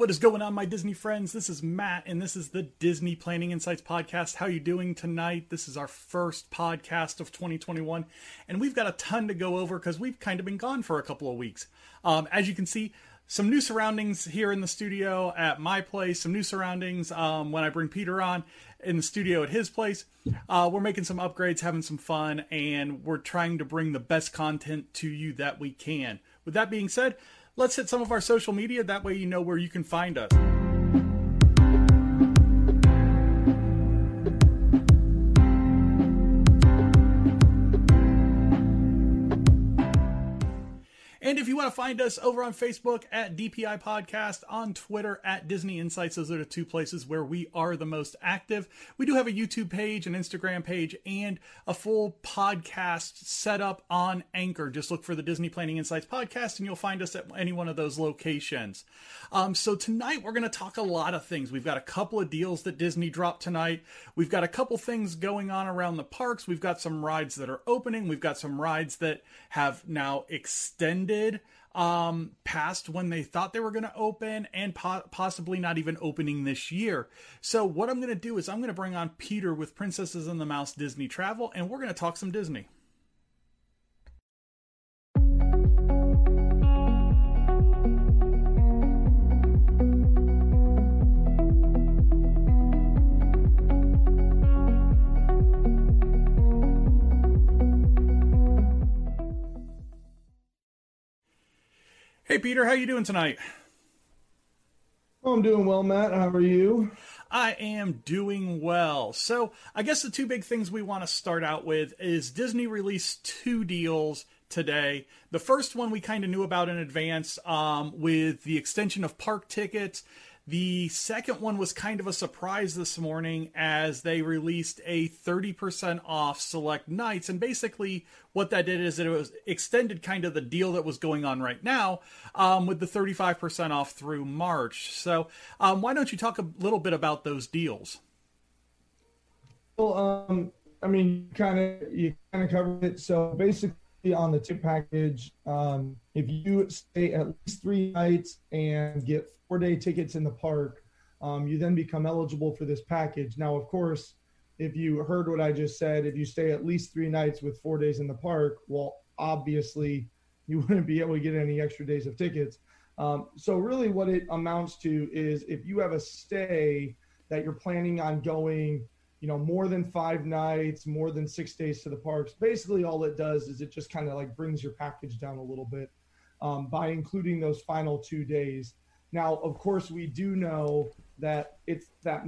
what is going on, my Disney friends? This is Matt, and this is the Disney Planning Insights podcast. How you doing tonight? This is our first podcast of 2021, and we've got a ton to go over because we've kind of been gone for a couple of weeks. Um, as you can see, some new surroundings here in the studio at my place, some new surroundings um, when I bring Peter on in the studio at his place. Uh, we're making some upgrades, having some fun, and we're trying to bring the best content to you that we can. With that being said, let's hit some of our social media. That way, you know where you can find us. Want to find us over on Facebook at DPI Podcast, on Twitter at Disney Insights, those are the two places where we are the most active. We do have a YouTube page, an Instagram page, and a full podcast set up on Anchor. Just look for the Disney Planning Insights podcast, and you'll find us at any one of those locations. Um, so tonight we're going to talk a lot of things. We've got a couple of deals that Disney dropped tonight. We've got a couple things going on around the parks. We've got some rides that are opening. We've got some rides that have now extended um, past when they thought they were going to open and po- possibly not even opening this year. So, what I'm going to do is I'm going to bring on Peter with Princesses and the Mouse Disney Travel, and we're going to talk some Disney. Hey Peter, how you doing tonight? Oh, I'm doing well, Matt. How are you? I am doing well. So, I guess the two big things we want to start out with is Disney released two deals today. The first one we kind of knew about in advance um, with the extension of park tickets the second one was kind of a surprise this morning as they released a 30% off select nights. And basically, what that did is it was extended kind of the deal that was going on right now um, with the 35% off through March. So, um, why don't you talk a little bit about those deals? Well, um, I mean, kind of you kind of covered it. So basically, on the tip package, um, if you stay at least three nights and get four day tickets in the park, um, you then become eligible for this package. Now, of course, if you heard what I just said, if you stay at least three nights with four days in the park, well, obviously you wouldn't be able to get any extra days of tickets. Um, so, really, what it amounts to is if you have a stay that you're planning on going you know, more than five nights, more than six days to the parks. Basically, all it does is it just kind of like brings your package down a little bit um, by including those final two days. Now, of course, we do know that it's that,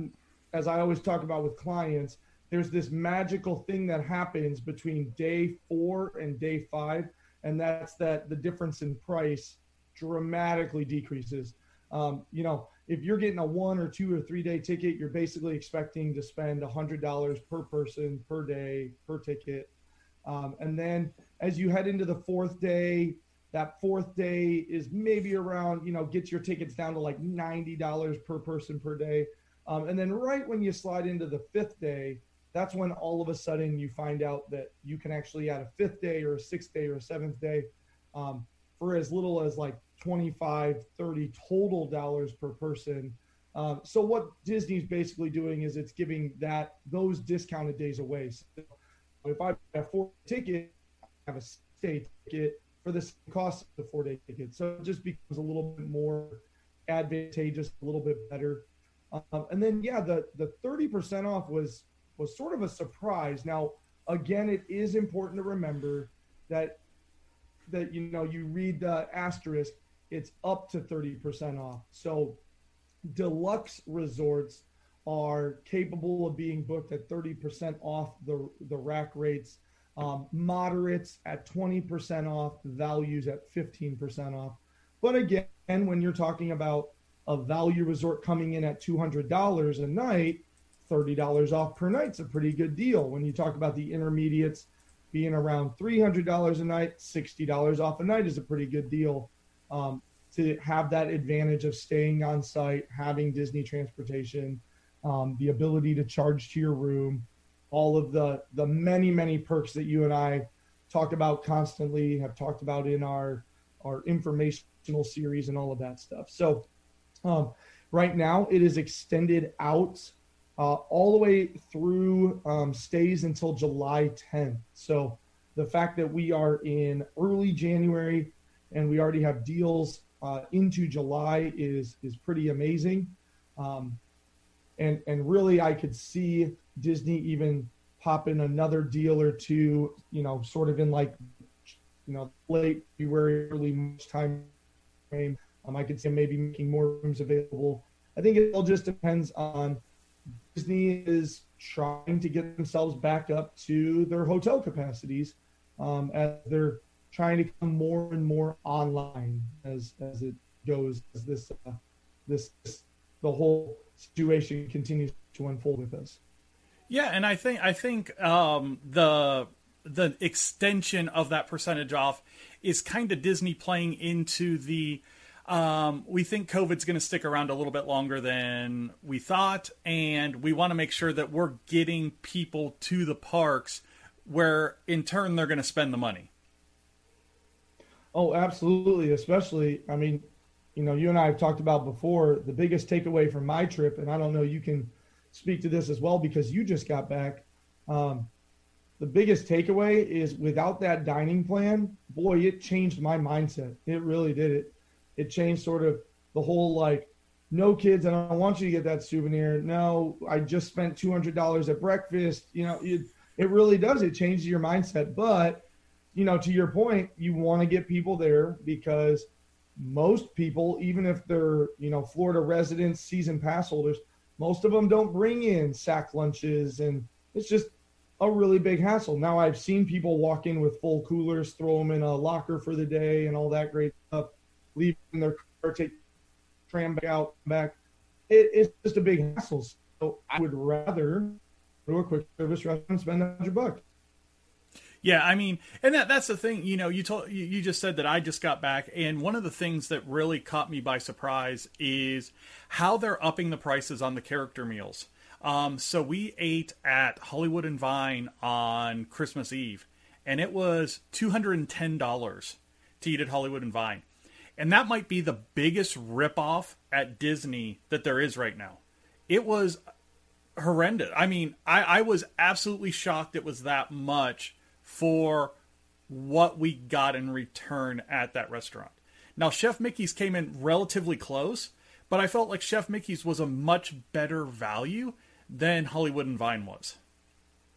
as I always talk about with clients, there's this magical thing that happens between day four and day five, and that's that the difference in price dramatically decreases. Um, you know, if you're getting a one or two or three day ticket, you're basically expecting to spend a hundred dollars per person per day per ticket. Um, and then as you head into the fourth day, that fourth day is maybe around, you know, get your tickets down to like ninety dollars per person per day. Um, and then right when you slide into the fifth day, that's when all of a sudden you find out that you can actually add a fifth day or a sixth day or a seventh day um, for as little as like 25 30 total dollars per person um, so what disney's basically doing is it's giving that those discounted days away so if i have a four ticket i have a stay ticket for the cost of the four day ticket. So it just becomes a little bit more advantageous a little bit better. Um, and then yeah the the 30% off was was sort of a surprise. Now again it is important to remember that that you know you read the asterisk it's up to 30% off. So deluxe resorts are capable of being booked at 30% off the, the rack rates, um, moderates at 20% off, values at 15% off. But again, when you're talking about a value resort coming in at $200 a night, $30 off per night's a pretty good deal. When you talk about the intermediates being around $300 a night, $60 off a night is a pretty good deal. Um, to have that advantage of staying on site, having Disney transportation, um, the ability to charge to your room, all of the the many many perks that you and I talk about constantly, have talked about in our our informational series and all of that stuff. So um, right now it is extended out uh, all the way through um, stays until July 10th. So the fact that we are in early January and we already have deals uh, into July is is pretty amazing. Um, and and really, I could see Disney even popping another deal or two, you know, sort of in like, you know, late February, early March time frame. Um, I could see maybe making more rooms available. I think it all just depends on Disney is trying to get themselves back up to their hotel capacities um, as they're trying to come more and more online as as it goes as this uh, this the whole situation continues to unfold with us. Yeah, and I think I think um, the the extension of that percentage off is kind of Disney playing into the um, we think COVID's going to stick around a little bit longer than we thought, and we want to make sure that we're getting people to the parks where in turn they're going to spend the money. Oh, absolutely. Especially, I mean, you know, you and I have talked about before the biggest takeaway from my trip, and I don't know, you can speak to this as well because you just got back. Um, the biggest takeaway is without that dining plan, boy, it changed my mindset. It really did. It it changed sort of the whole like, no kids, I don't want you to get that souvenir. No, I just spent two hundred dollars at breakfast. You know, it it really does. It changes your mindset. But you know, to your point, you want to get people there because most people, even if they're, you know, Florida residents, season pass holders, most of them don't bring in sack lunches and it's just a really big hassle. Now I've seen people walk in with full coolers, throw them in a locker for the day and all that great stuff, leave in their car, take tram back out, back. It, it's just a big hassle. So I would rather go to a quick service restaurant and spend a hundred bucks. Yeah, I mean, and that that's the thing. You know, you told you, you just said that I just got back, and one of the things that really caught me by surprise is how they're upping the prices on the character meals. Um, so we ate at Hollywood and Vine on Christmas Eve, and it was two hundred and ten dollars to eat at Hollywood and Vine, and that might be the biggest ripoff at Disney that there is right now. It was horrendous. I mean, I, I was absolutely shocked it was that much for what we got in return at that restaurant. Now, Chef Mickey's came in relatively close, but I felt like Chef Mickey's was a much better value than Hollywood and Vine was.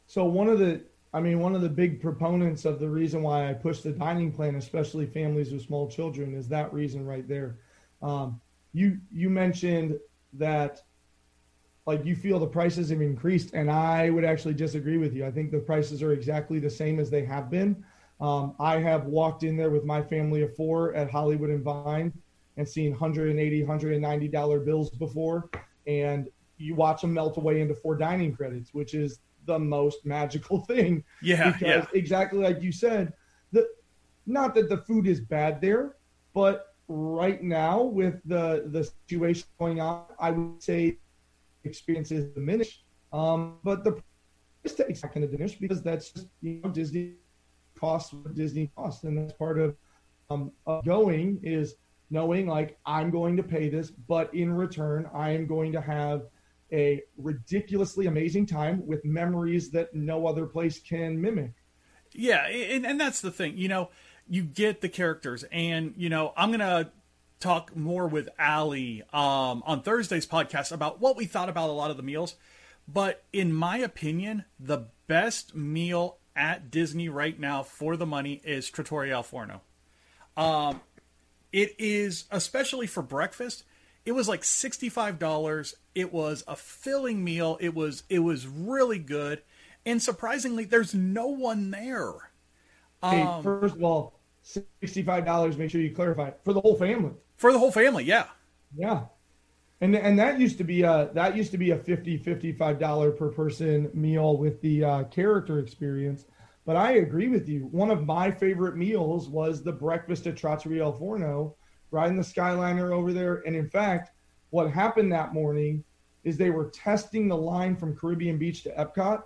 So one of the I mean, one of the big proponents of the reason why I push the dining plan, especially families with small children, is that reason right there. Um, you you mentioned that like you feel the prices have increased and i would actually disagree with you. I think the prices are exactly the same as they have been. Um, i have walked in there with my family of four at hollywood and vine and seen 180 190 dollar bills before. And you watch them melt away into four dining credits which is the most magical thing. Yeah because yeah. exactly like you said the not that the food is bad there but right now with the the situation going on i would say experience diminish. Um, but the price tag's not going to diminish because that's just you know Disney costs what Disney costs, and that's part of um, of going is knowing like I'm going to pay this, but in return I am going to have a ridiculously amazing time with memories that no other place can mimic. Yeah, and, and that's the thing. You know, you get the characters, and you know I'm gonna talk more with Ali um, on Thursday's podcast about what we thought about a lot of the meals. But in my opinion, the best meal at Disney right now for the money is Trattoria Al Forno. Um, It is especially for breakfast. It was like sixty five dollars. It was a filling meal. It was it was really good, and surprisingly, there's no one there. Hey, um, first of all, sixty-five dollars. Make sure you clarify for the whole family. For the whole family, yeah, yeah. And and that used to be a that used to be a 50 55 dollar per person meal with the uh, character experience. But I agree with you. One of my favorite meals was the breakfast at Trattoria El Forno, riding the Skyliner over there. And in fact, what happened that morning is they were testing the line from Caribbean Beach to Epcot,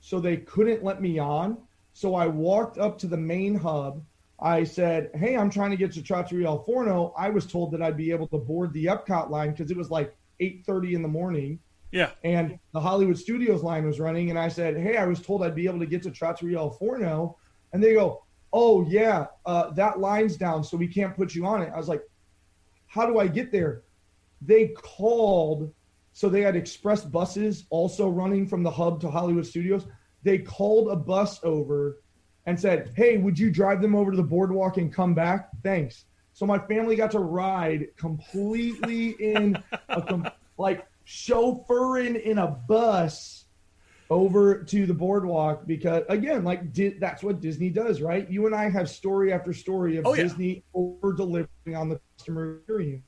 so they couldn't let me on. So I walked up to the main hub. I said, "Hey, I'm trying to get to Trattoria El Forno." I was told that I'd be able to board the Epcot line because it was like 8:30 in the morning. Yeah. And the Hollywood Studios line was running, and I said, "Hey, I was told I'd be able to get to Trattoria El Forno," and they go, "Oh yeah, uh, that line's down, so we can't put you on it." I was like, "How do I get there?" They called, so they had express buses also running from the hub to Hollywood Studios. They called a bus over and said, "Hey, would you drive them over to the boardwalk and come back?" Thanks. So my family got to ride completely in a like chauffeuring in a bus over to the boardwalk because again like di- that's what disney does right you and i have story after story of oh, yeah. disney over delivering on the customer experience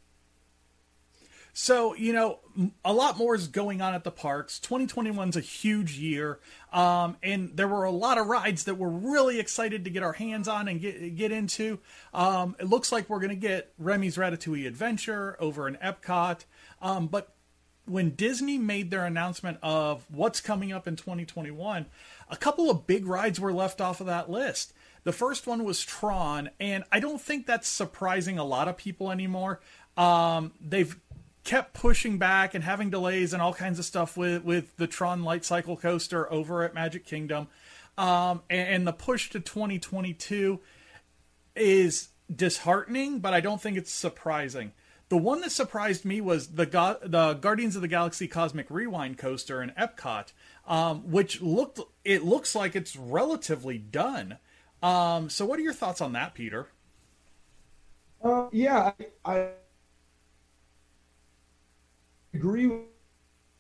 so, you know, a lot more is going on at the parks. 2021 is a huge year. Um, and there were a lot of rides that we're really excited to get our hands on and get, get into. Um, it looks like we're going to get Remy's Ratatouille Adventure over in Epcot. Um, but when Disney made their announcement of what's coming up in 2021, a couple of big rides were left off of that list. The first one was Tron, and I don't think that's surprising a lot of people anymore. Um, they've kept pushing back and having delays and all kinds of stuff with with the Tron Light Cycle coaster over at Magic Kingdom. Um, and, and, the push to 2022 is disheartening, but I don't think it's surprising. The one that surprised me was the Go- the Guardians of the Galaxy Cosmic Rewind coaster in Epcot, um, which looked it looks like it's relatively done. Um, so, what are your thoughts on that, Peter? Uh, yeah, I, I agree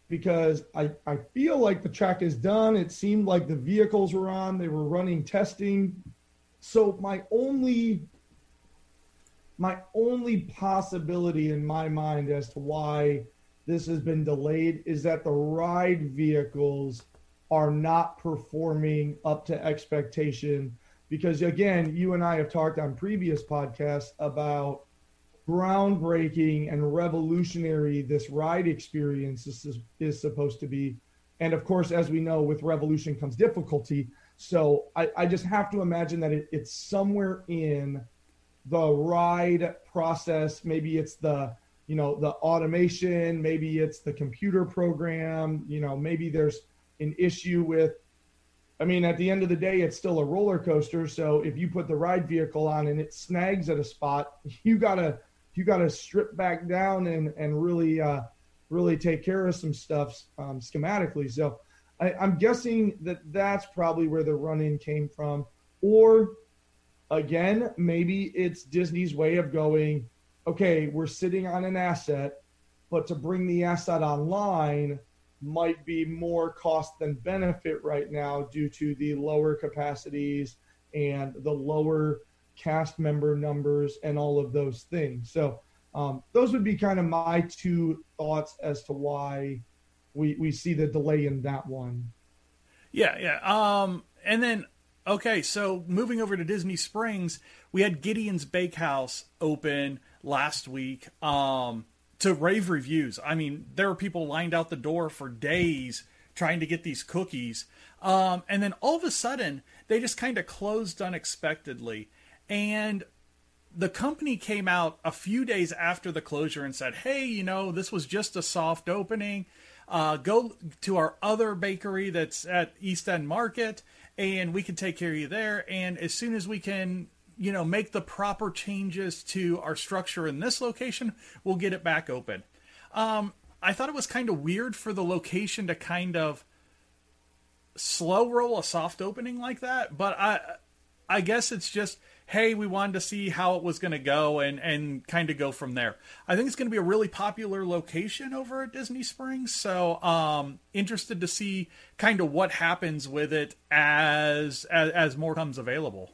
because I, I feel like the track is done. It seemed like the vehicles were on, they were running testing. So my only my only possibility in my mind as to why this has been delayed is that the ride vehicles are not performing up to expectation because again you and i have talked on previous podcasts about groundbreaking and revolutionary this ride experience is, is supposed to be. And of course, as we know, with revolution comes difficulty. So I, I just have to imagine that it, it's somewhere in the ride process. Maybe it's the you know the automation. Maybe it's the computer program. You know, maybe there's an issue with I mean, at the end of the day, it's still a roller coaster. So if you put the ride vehicle on and it snags at a spot, you gotta you got to strip back down and and really uh, really take care of some stuff um, schematically. So I, I'm guessing that that's probably where the run in came from, or again, maybe it's Disney's way of going. Okay, we're sitting on an asset, but to bring the asset online might be more cost than benefit right now due to the lower capacities and the lower cast member numbers, and all of those things. So um, those would be kind of my two thoughts as to why we we see the delay in that one. Yeah, yeah. Um, and then okay, so moving over to Disney Springs, we had Gideon's Bakehouse open last week. Um, to rave reviews. I mean, there were people lined out the door for days trying to get these cookies. Um, and then all of a sudden, they just kind of closed unexpectedly. And the company came out a few days after the closure and said, hey, you know, this was just a soft opening. Uh, go to our other bakery that's at East End Market and we can take care of you there. And as soon as we can, you know, make the proper changes to our structure in this location, we'll get it back open. Um, I thought it was kind of weird for the location to kind of slow roll a soft opening like that, but I I guess it's just hey, we wanted to see how it was going to go and and kind of go from there. I think it's going to be a really popular location over at Disney Springs, so um, interested to see kind of what happens with it as as, as more comes available.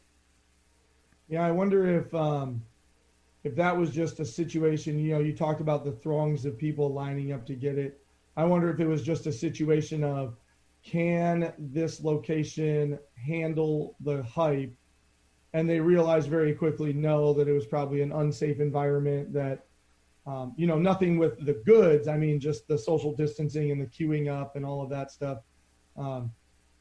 Yeah, I wonder if um, if that was just a situation. You know, you talked about the throngs of people lining up to get it. I wonder if it was just a situation of can this location handle the hype? And they realized very quickly, no, that it was probably an unsafe environment. That um, you know, nothing with the goods. I mean, just the social distancing and the queuing up and all of that stuff. Um,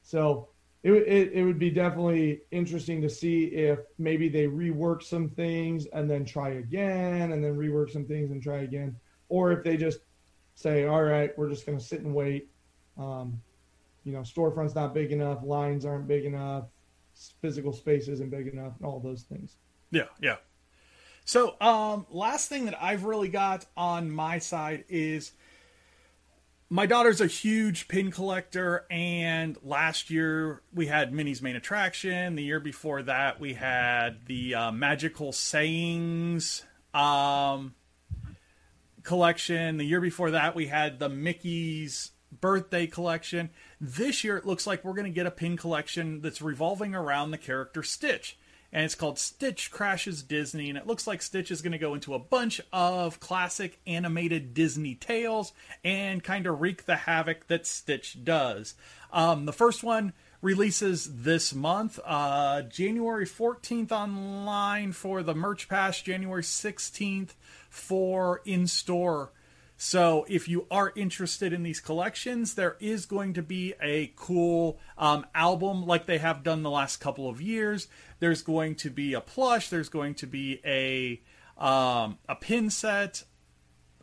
so it, it, it would be definitely interesting to see if maybe they rework some things and then try again and then rework some things and try again or if they just say all right we're just going to sit and wait um, you know storefronts not big enough lines aren't big enough physical space isn't big enough and all those things yeah yeah so um last thing that i've really got on my side is my daughter's a huge pin collector, and last year we had Minnie's main attraction. The year before that, we had the uh, magical sayings um, collection. The year before that, we had the Mickey's birthday collection. This year, it looks like we're going to get a pin collection that's revolving around the character Stitch and it's called Stitch Crashes Disney. And it looks like Stitch is going to go into a bunch of classic animated Disney tales and kind of wreak the havoc that Stitch does. Um, the first one releases this month, uh, January 14th online for the Merch Pass, January 16th for in store so if you are interested in these collections, there is going to be a cool um, album like they have done the last couple of years. There's going to be a plush. There's going to be a um, a pin set,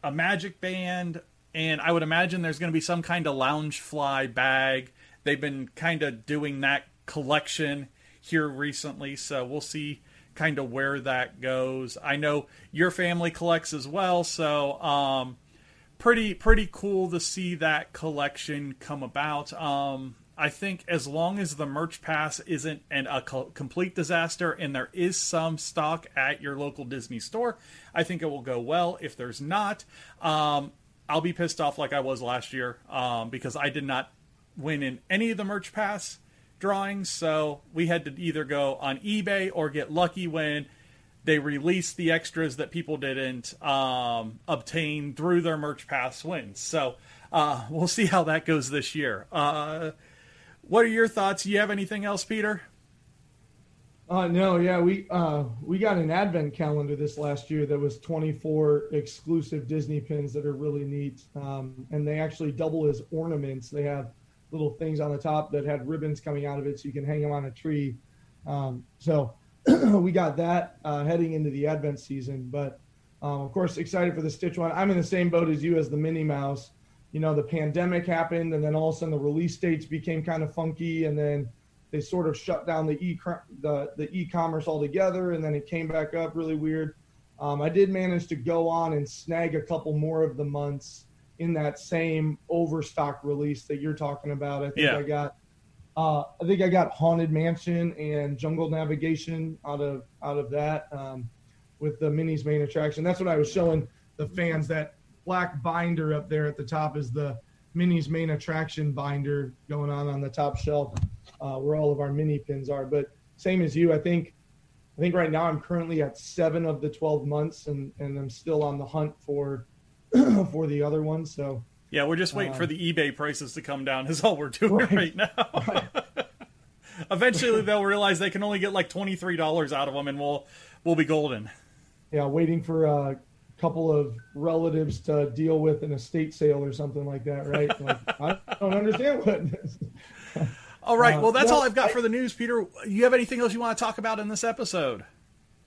a magic band, and I would imagine there's going to be some kind of Loungefly bag. They've been kind of doing that collection here recently, so we'll see kind of where that goes. I know your family collects as well, so um, pretty pretty cool to see that collection come about. Um, I think as long as the merch pass isn't an, a co- complete disaster and there is some stock at your local Disney store, I think it will go well. If there's not, um, I'll be pissed off like I was last year um, because I did not win in any of the merch pass drawings. So we had to either go on eBay or get lucky when they released the extras that people didn't um, obtain through their merch pass wins. So uh, we'll see how that goes this year. Uh, what are your thoughts? You have anything else, Peter? Uh, no, yeah, we uh, we got an advent calendar this last year that was 24 exclusive Disney pins that are really neat, um, and they actually double as ornaments. They have little things on the top that had ribbons coming out of it, so you can hang them on a tree. Um, so we got that uh, heading into the Advent season. But um, of course, excited for the Stitch one. I'm in the same boat as you as the Minnie Mouse. You know, the pandemic happened, and then all of a sudden the release dates became kind of funky, and then they sort of shut down the e the the e-commerce altogether, and then it came back up really weird. Um, I did manage to go on and snag a couple more of the months in that same overstock release that you're talking about. I think yeah. I got uh, I think I got Haunted Mansion and Jungle Navigation out of out of that um, with the Minnie's main attraction. That's what I was showing the fans. That black binder up there at the top is the Minnie's main attraction binder going on on the top shelf uh, where all of our mini pins are. But same as you, I think. I think right now I'm currently at seven of the 12 months, and, and I'm still on the hunt for for the other ones. So yeah, we're just waiting um, for the eBay prices to come down. Is all we're doing right, right now. Right. Eventually, they'll realize they can only get like twenty three dollars out of them, and we'll we'll be golden. Yeah, waiting for a couple of relatives to deal with an estate sale or something like that, right? Like, I don't understand what. all right, well, that's uh, all I've got I, for the news, Peter. You have anything else you want to talk about in this episode?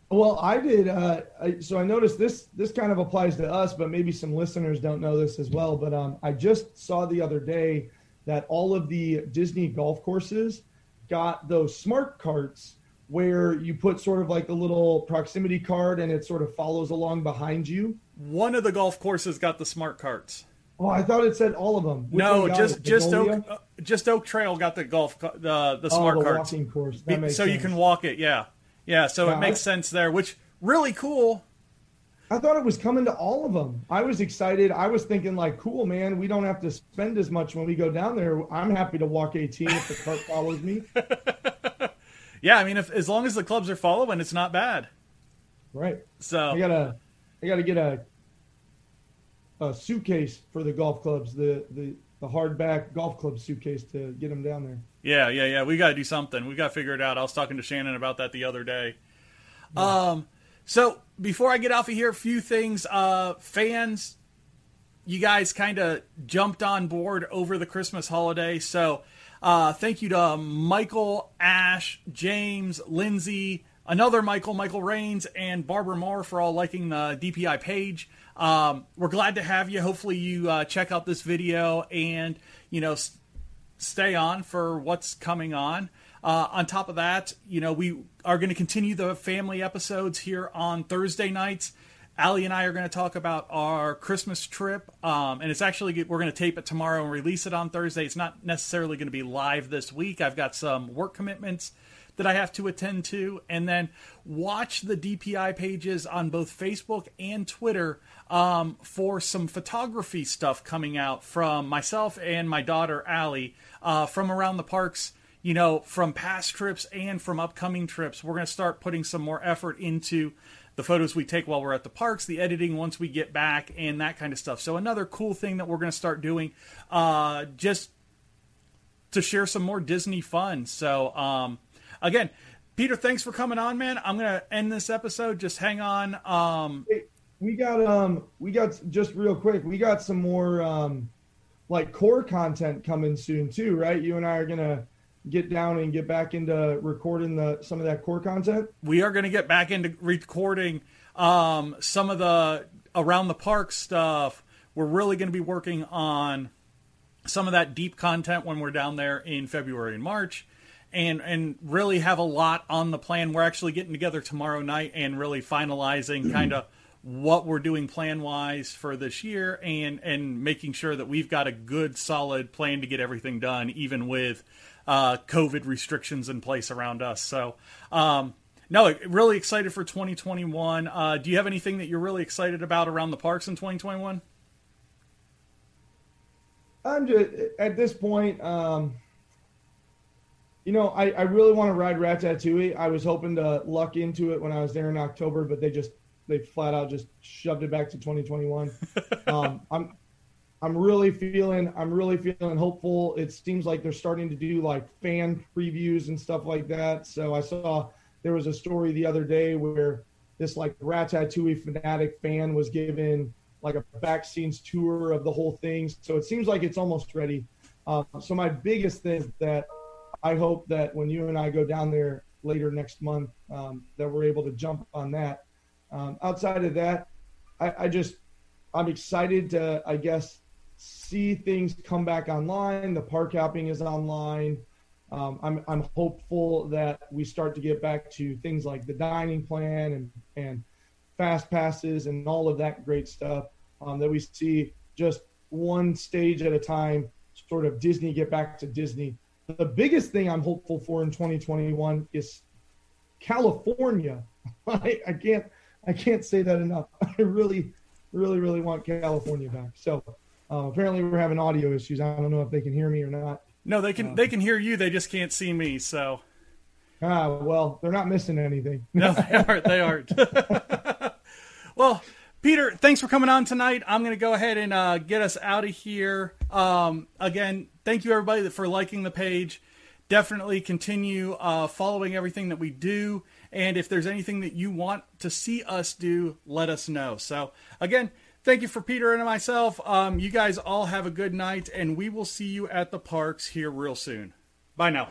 Well, I did. Uh, I, so I noticed this. This kind of applies to us, but maybe some listeners don't know this as well. But um, I just saw the other day that all of the Disney golf courses got those smart carts where you put sort of like a little proximity card and it sort of follows along behind you. One of the golf courses got the smart carts. Oh, I thought it said all of them. Which no, just just Oak, uh, just Oak Trail got the golf the the oh, smart oh, the carts. walking course. so sense. you can walk it. Yeah Yeah, so Yeah, it makes I- sense there, which really cool. I thought it was coming to all of them. I was excited. I was thinking like, cool, man. We don't have to spend as much when we go down there. I'm happy to walk 18 if the cart follows me. Yeah, I mean, if as long as the clubs are following, it's not bad. Right. So I gotta, I gotta get a, a suitcase for the golf clubs. The the the hardback golf club suitcase to get them down there. Yeah, yeah, yeah. We got to do something. We got to figure it out. I was talking to Shannon about that the other day. Um, so before I get off of here, a few things. Uh, fans, you guys kind of jumped on board over the Christmas holiday. So uh, thank you to Michael, Ash, James, Lindsay, another Michael, Michael Rains, and Barbara Moore for all liking the DPI page. Um, we're glad to have you. Hopefully, you uh, check out this video and you know. Stay on for what's coming on. Uh, on top of that, you know, we are going to continue the family episodes here on Thursday nights. Allie and I are going to talk about our Christmas trip, um, and it's actually we're going to tape it tomorrow and release it on Thursday. It's not necessarily going to be live this week. I've got some work commitments that I have to attend to, and then watch the DPI pages on both Facebook and Twitter um, for some photography stuff coming out from myself and my daughter Allie uh, from around the parks. You know, from past trips and from upcoming trips, we're going to start putting some more effort into the photos we take while we're at the parks, the editing once we get back, and that kind of stuff. So another cool thing that we're going to start doing, uh, just to share some more Disney fun. So, um, again, Peter, thanks for coming on, man. I'm gonna end this episode. Just hang on. Um, we got um we got just real quick. We got some more um like core content coming soon too, right? You and I are gonna get down and get back into recording the some of that core content. we are gonna get back into recording um, some of the around the park stuff. We're really gonna be working on some of that deep content when we're down there in February and March. And, and really have a lot on the plan. We're actually getting together tomorrow night and really finalizing kind of what we're doing plan wise for this year and and making sure that we've got a good solid plan to get everything done even with uh, covid restrictions in place around us. So um, no really excited for 2021 uh, do you have anything that you're really excited about around the parks in 2021 I'm just at this point, um, you know, I, I really want to ride Ratatouille. I was hoping to luck into it when I was there in October, but they just they flat out just shoved it back to 2021. um, I'm I'm really feeling I'm really feeling hopeful. It seems like they're starting to do like fan previews and stuff like that. So I saw there was a story the other day where this like Ratatouille fanatic fan was given like a back scenes tour of the whole thing. So it seems like it's almost ready. Um, so my biggest thing is that I hope that when you and I go down there later next month, um, that we're able to jump on that. Um, outside of that, I, I just I'm excited to I guess see things come back online. The park hopping is online. Um, I'm I'm hopeful that we start to get back to things like the dining plan and and fast passes and all of that great stuff. Um, that we see just one stage at a time, sort of Disney get back to Disney. The biggest thing I'm hopeful for in 2021 is California. I, I can't I can't say that enough. I really, really, really want California back. So uh, apparently we're having audio issues. I don't know if they can hear me or not. no they can they can hear you they just can't see me so Ah, well, they're not missing anything. no they aren't they aren't well peter thanks for coming on tonight i'm going to go ahead and uh, get us out of here um, again thank you everybody for liking the page definitely continue uh, following everything that we do and if there's anything that you want to see us do let us know. So again thank you for peter and myself. Um, you guys all have a good night and we will see you at the parks here real soon. Bye now